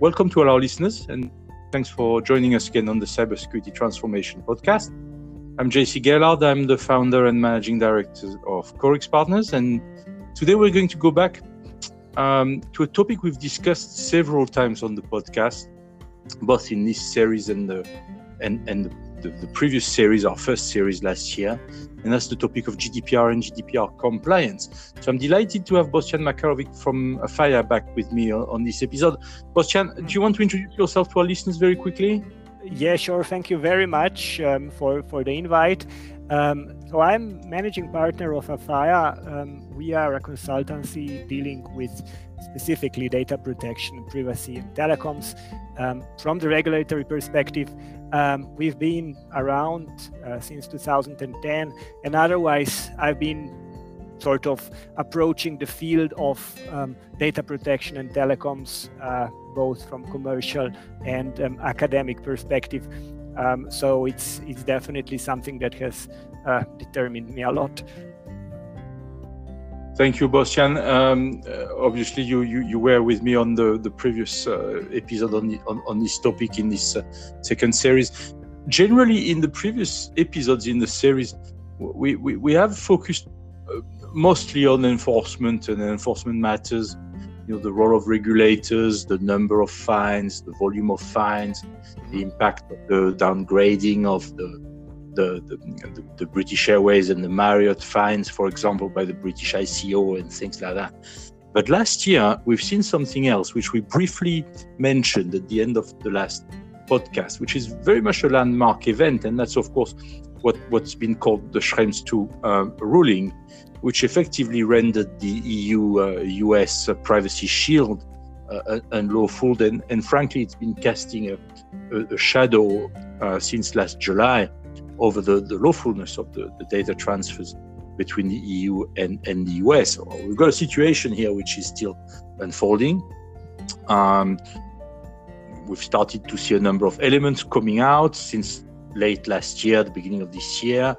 welcome to all our listeners, and thanks for joining us again on the Cybersecurity Transformation Podcast. I'm JC Gaillard. I'm the founder and managing director of Corix Partners, and today we're going to go back um, to a topic we've discussed several times on the podcast, both in this series and the and and the the, the, previous series, our first series last year, and that's the topic of GDPR and GDPR compliance. So I'm delighted to have Bostjan Makarovic from Aphaia back with me on, this episode. Bostjan, do you want to introduce yourself to our listeners very quickly? Yeah, sure. Thank you very much um, for, for the invite. Um, so I'm managing partner of Aphaia. Um, we are a consultancy dealing with specifically data protection, privacy, and telecoms. Um, from the regulatory perspective, um, we've been around uh, since 2010, and otherwise, I've been sort of approaching the field of um, data protection and telecoms, uh, both from commercial and um, academic perspective. Um, so it's it's definitely something that has uh, determined me a lot. Thank you, Bostjan. Um, uh, obviously, you, you, you were with me on the the previous uh, episode on, on, on this topic in this uh, second series. Generally, in the previous episodes in the series, we we, we have focused mostly on enforcement and enforcement matters. You know, the role of regulators, the number of fines, the volume of fines, the impact of the downgrading of the the, the, the, British Airways and the Marriott fines, for example, by the British ICO and things like that. But last year, we've seen something else, which we briefly mentioned at the end of the last podcast, which is very much a landmark event. And that's, of course, what, what's been called the Schrems II uh, ruling, which effectively rendered the EU uh, US uh, privacy shield uh, unlawful. And, and frankly, it's been casting a, a, a shadow uh, since last July over the, the lawfulness of the, the data transfers between the EU and, and the US. We've got a situation here which is still unfolding. Um, we've started to see a number of elements coming out since late last year, the beginning of this year.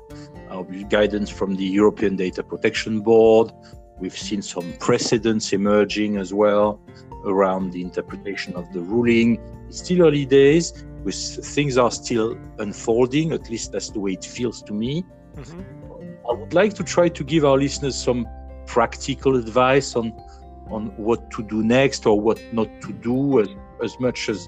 Uh, guidance from the European Data Protection Board. We've seen some precedents emerging as well around the interpretation of the ruling. It's still early days, with things are still unfolding at least that's the way it feels to me mm-hmm. i would like to try to give our listeners some practical advice on on what to do next or what not to do as, as much as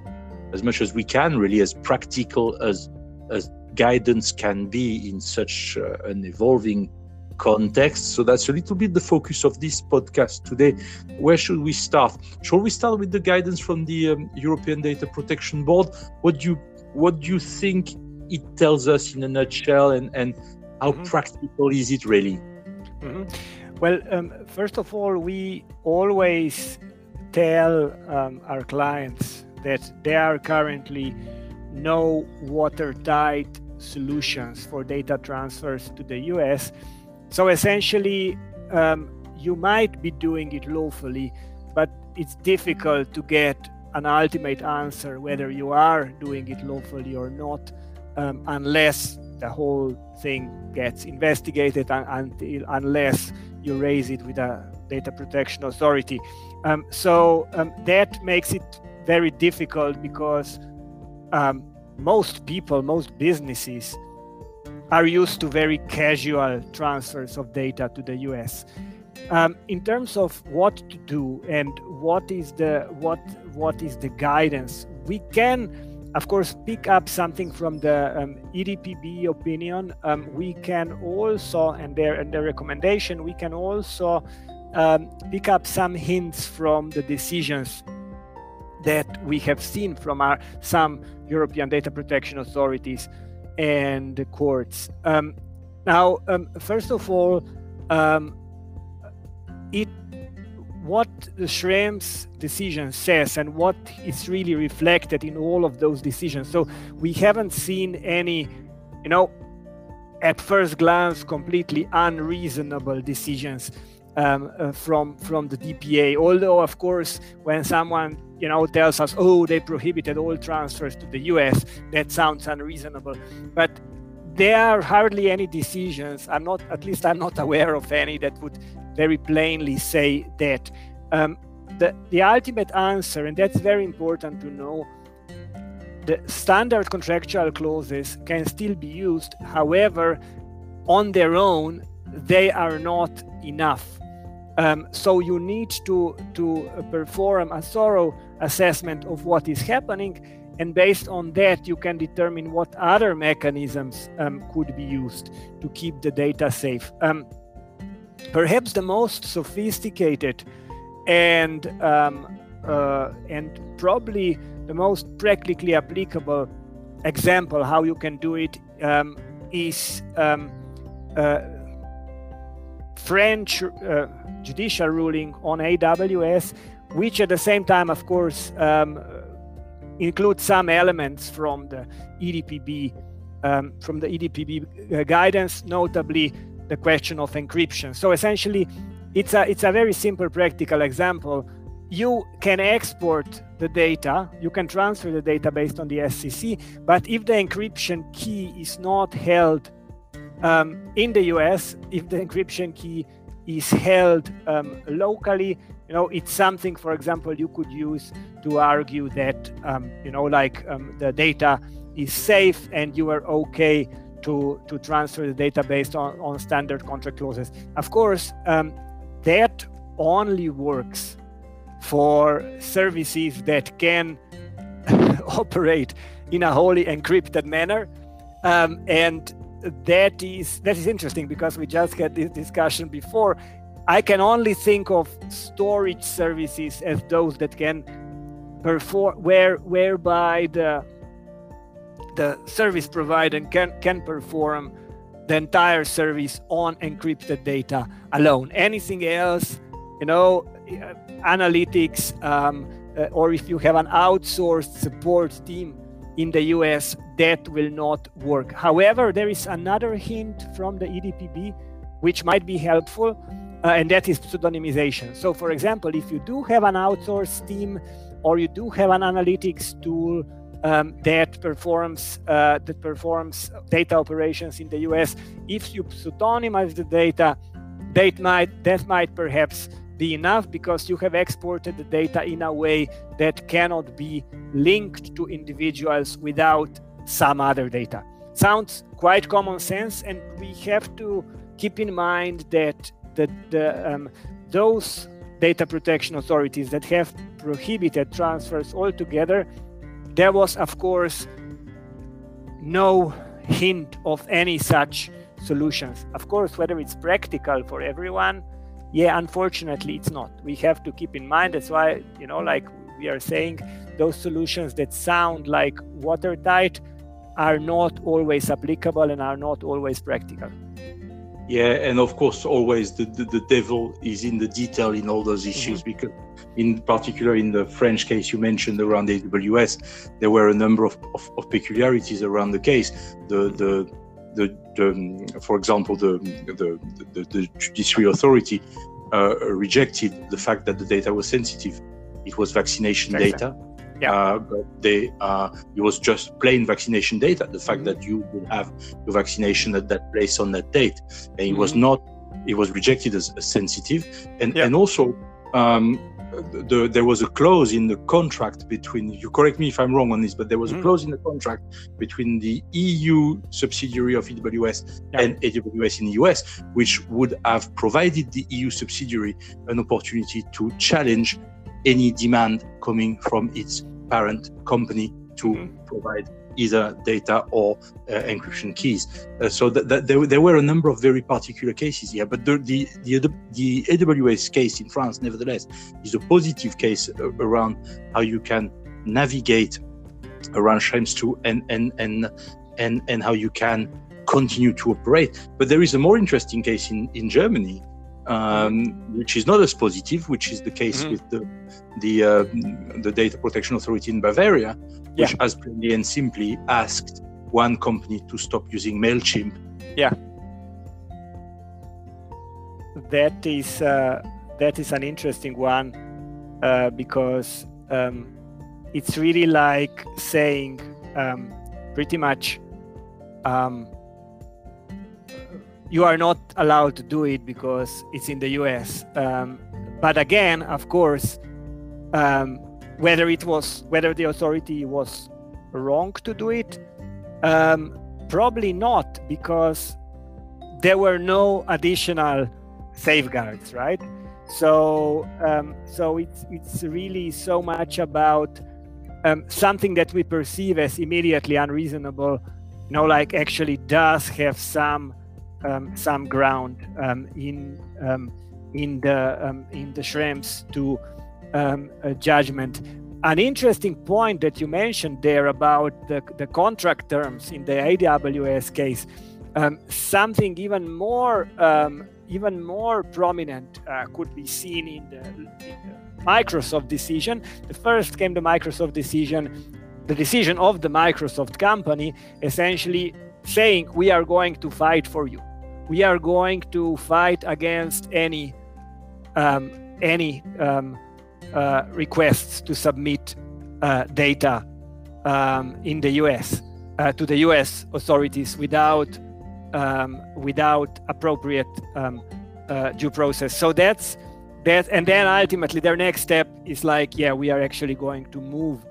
as much as we can really as practical as as guidance can be in such uh, an evolving context. So that's a little bit the focus of this podcast today. Where should we start? Shall we start with the guidance from the um, European Data Protection Board? What do you what do you think it tells us in a nutshell, and and how mm-hmm. practical is it really? Mm-hmm. Well, um, first of all, we always tell um, our clients that they are currently no watertight solutions for data transfers to the US so essentially, um, you might be doing it lawfully, but it's difficult to get an ultimate answer whether you are doing it lawfully or not, um, unless the whole thing gets investigated until unless you raise it with a data protection authority. Um, so um, that makes it very difficult because um, most people, most businesses are used to very casual transfers of data to the US. Um, in terms of what to do and what is the what what is the guidance, we can, of course, pick up something from the um, EDPB opinion. Um, we can also, and their and their recommendation, we can also um, pick up some hints from the decisions that we have seen from our some European data protection authorities and courts. Um, now, um, first of all, um, it what the Schrems decision says and what is really reflected in all of those decisions. So we haven't seen any, you know, at first glance, completely unreasonable decisions um, uh, from from the DPA. Although, of course, when someone you know tells us, "Oh, they prohibited all transfers to the U.S.," that sounds unreasonable. But there are hardly any decisions. I'm not, at least, I'm not aware of any that would very plainly say that. Um, the, the ultimate answer, and that's very important to know, the standard contractual clauses can still be used. However, on their own, they are not enough. Um, so you need to to perform a thorough assessment of what is happening, and based on that, you can determine what other mechanisms um, could be used to keep the data safe. Um, perhaps the most sophisticated and um, uh, and probably the most practically applicable example how you can do it um, is um, uh, French uh, judicial ruling on AWS, which at the same time, of course, um, includes some elements from the EDPB um, from the EDPB uh, guidance, notably the question of encryption. So essentially, it's a it's a very simple practical example. You can export the data, you can transfer the data based on the SCC, but if the encryption key is not held um, in the US, if the encryption key is held um, locally, you know, it's something, for example, you could use to argue that, um, you know, like um, the data is safe and you are okay to, to transfer the data based on, on standard contract clauses. Of course, um, that only works for services that can operate in a wholly encrypted manner. Um, and that is that is interesting because we just had this discussion before. I can only think of storage services as those that can perform where whereby the the service provider can can perform the entire service on encrypted data alone. Anything else, you know, uh, analytics, um, uh, or if you have an outsourced support team in the US, that will not work. However, there is another hint from the EDPB which might be helpful, uh, and that is pseudonymization. So, for example, if you do have an outsourced team or you do have an analytics tool um, that performs uh, that performs data operations in the US. If you pseudonymize the data, that might that might perhaps be enough because you have exported the data in a way that cannot be linked to individuals without some other data. Sounds quite common sense, and we have to keep in mind that the, the um, those data protection authorities that have prohibited transfers altogether there was, of course, no hint of any such solutions. Of course, whether it's practical for everyone, yeah, unfortunately, it's not. We have to keep in mind that's why, you know, like we are saying, those solutions that sound like watertight are not always applicable and are not always practical. Yeah, and of course, always the, the, the devil is in the detail in all those issues mm-hmm. because in particular in the French case you mentioned around AWS, there were a number of, of, of peculiarities around the case. The the the, the for example the the, the, the judiciary authority uh, rejected the fact that the data was sensitive. It was vaccination exactly. data. Yeah. Uh, but they uh, it was just plain vaccination data. The fact mm-hmm. that you would have your vaccination at that place on that date, and it mm-hmm. was not. It was rejected as, as sensitive, and yeah. and also um, the, there was a clause in the contract between you correct me if i'm wrong on this but there was a mm-hmm. clause in the contract between the eu subsidiary of aws yeah. and aws in the us which would have provided the eu subsidiary an opportunity to challenge any demand coming from its parent company to mm-hmm. provide either data or uh, encryption keys. Uh, so that, that there, there, were a number of very particular cases here, but the, the, the, the AWS case in France, nevertheless, is a positive case uh, around how you can navigate around Schrems 2 and, and, and, and, and how you can continue to operate. But there is a more interesting case in, in Germany um, which is not as positive, which is the case mm-hmm. with the the uh, the data protection authority in Bavaria, which yeah. has plainly and simply asked one company to stop using Mailchimp. Yeah, that is uh, that is an interesting one uh, because um, it's really like saying um, pretty much. You are not allowed to do it because it's in the US. Um, but again, of course, um, whether it was whether the authority was wrong to do it. Um, probably not, because there were no additional safeguards, right? So, um, so it's it's really so much about um, something that we perceive as immediately unreasonable, you know, like actually does have some some ground um, in um, in the um, in the Schrems II judgment. An interesting point that you mentioned there about the, the contract terms in the AWS case, something even more even more prominent uh, could be seen in the, in the, Microsoft decision. The first came the Microsoft decision, the decision of the Microsoft company, essentially saying we are going to fight for you. We are going to fight against any um, any um, uh, requests to submit uh, data um, in the US uh, to the US authorities without um, without appropriate um, uh, due process. So that's that, and then ultimately their next step is like, yeah, we are actually going to move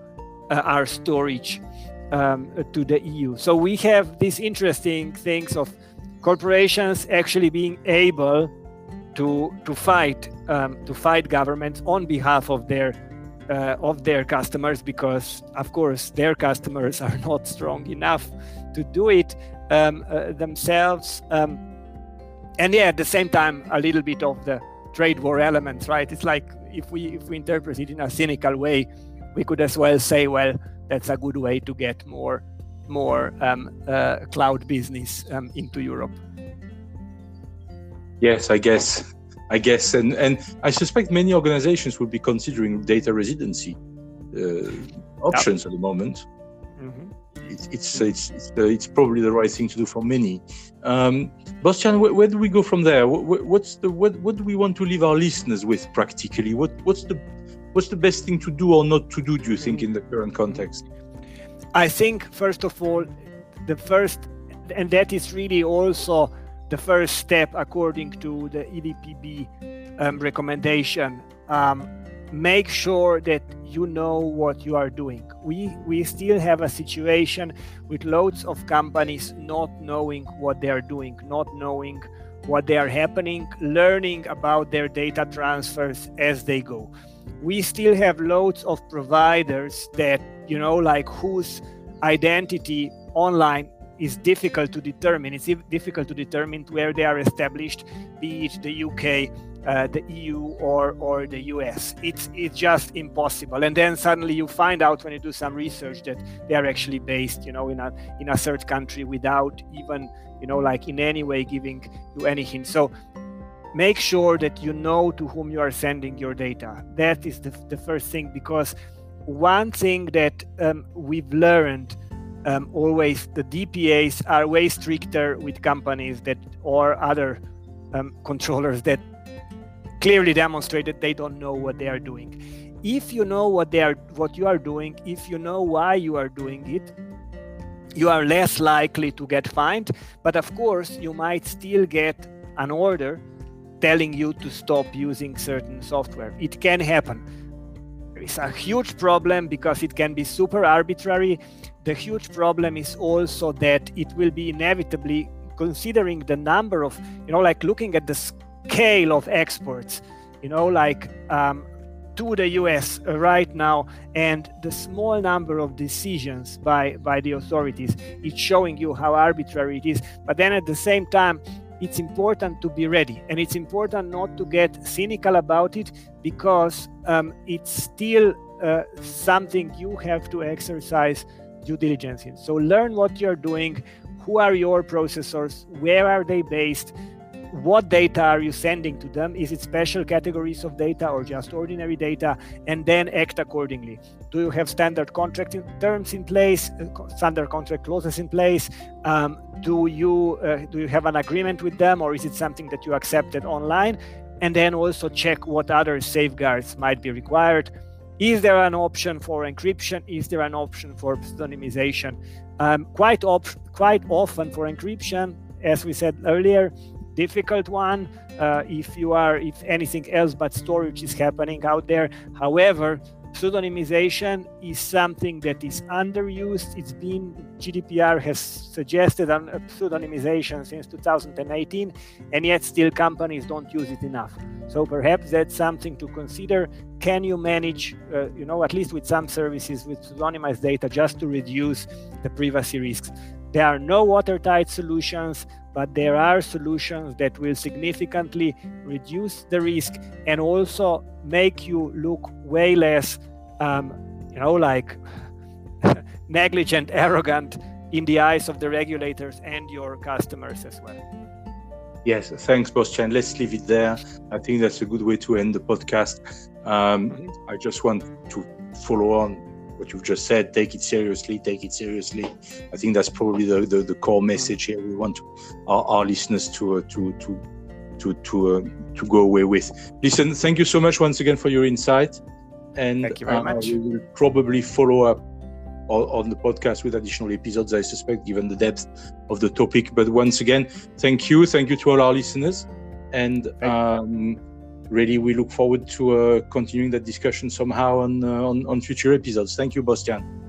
uh, our storage um, to the EU. So we have these interesting things of corporations actually being able to to fight um, to fight governments on behalf of their uh, of their customers because of course their customers are not strong enough to do it um, uh, themselves. Um, and yeah, at the same time, a little bit of the trade war elements, right? It's like if we if we interpret it in a cynical way, we could as well say, well, that's a good way to get more more um, uh, cloud business um, into Europe. Yes, I guess. I guess, and and I suspect many organizations will be considering data residency uh, options yep. at the moment. Mm-hmm it's it's it's it's, uh, it's, probably the right thing to do for many. Um, Bostjan, where, where, do we go from there? What, what's the what what do we want to leave our listeners with practically? What what's the what's the best thing to do or not to do? Do you think in the current context? I think first of all, the first, and that is really also the first step according to the EDPB um, recommendation. Um, make sure that you know what you are doing. We we still have a situation with loads of companies not knowing what they are doing, not knowing what they are happening, learning about their data transfers as they go. We still have loads of providers that, you know, like whose identity online is difficult to determine. It's difficult to determine where they are established, be it the UK, uh, the EU or or the US. It's it's just impossible. And then suddenly you find out when you do some research that they are actually based, you know, in a in a third country without even, you know, like in any way giving you any hint. So make sure that you know to whom you are sending your data. That is the, the first thing because one thing that um, we've learned um, always the DPAs are way stricter with companies that or other um, controllers that clearly demonstrated they don't know what they are doing. If you know what they are what you are doing, if you know why you are doing it, you are less likely to get fined, but of course you might still get an order telling you to stop using certain software. It can happen. It's a huge problem because it can be super arbitrary. The huge problem is also that it will be inevitably considering the number of, you know, like looking at the scale of exports, you know, like um, to the US right now, and the small number of decisions by by the authorities, it's showing you how arbitrary it is. But then at the same time, it's important to be ready, and it's important not to get cynical about it because um, it's still uh, something you have to exercise due diligence in. So learn what you're doing. Who are your processors? Where are they based? What data are you sending to them? Is it special categories of data or just ordinary data? And then act accordingly. Do you have standard contract terms in place, uh, standard contract clauses in place? Um, do you uh, do you have an agreement with them, or is it something that you accepted online? And then also check what other safeguards might be required. Is there an option for encryption? Is there an option for pseudonymization? Um, quite op- quite often for encryption, as we said earlier, difficult one. uh, if you are if anything else but storage is happening out there. However, pseudonymization is something that is underused. It's been GDPR has suggested on pseudonymization since 2018, and yet still companies don't use it enough. So perhaps that's something to consider. Can you manage, uh, you know, at least with some services with pseudonymized data, just to reduce the privacy risks? There are no watertight solutions, but there are solutions that will significantly reduce the risk and also make you look way less, um, you know, like negligent, arrogant in the eyes of the regulators and your customers as well. Yes, thanks, Boštjan. Let's leave it there. I think that's a good way to end the podcast. Um, mm-hmm. I just want to follow on what you've just said. Take it seriously. Take it seriously. I think that's probably the, the, the core message here. We want our, our listeners to uh, to to to to uh, to go away with. Listen, thank you so much once again for your insight, and thank you very uh, much. We will probably follow up on the podcast with additional episodes, I suspect, given the depth of the topic. But once again, thank you. Thank you to all our listeners. And um, really, we look forward to uh, continuing that discussion somehow on, uh, on, on future episodes. Thank you, Boštjan.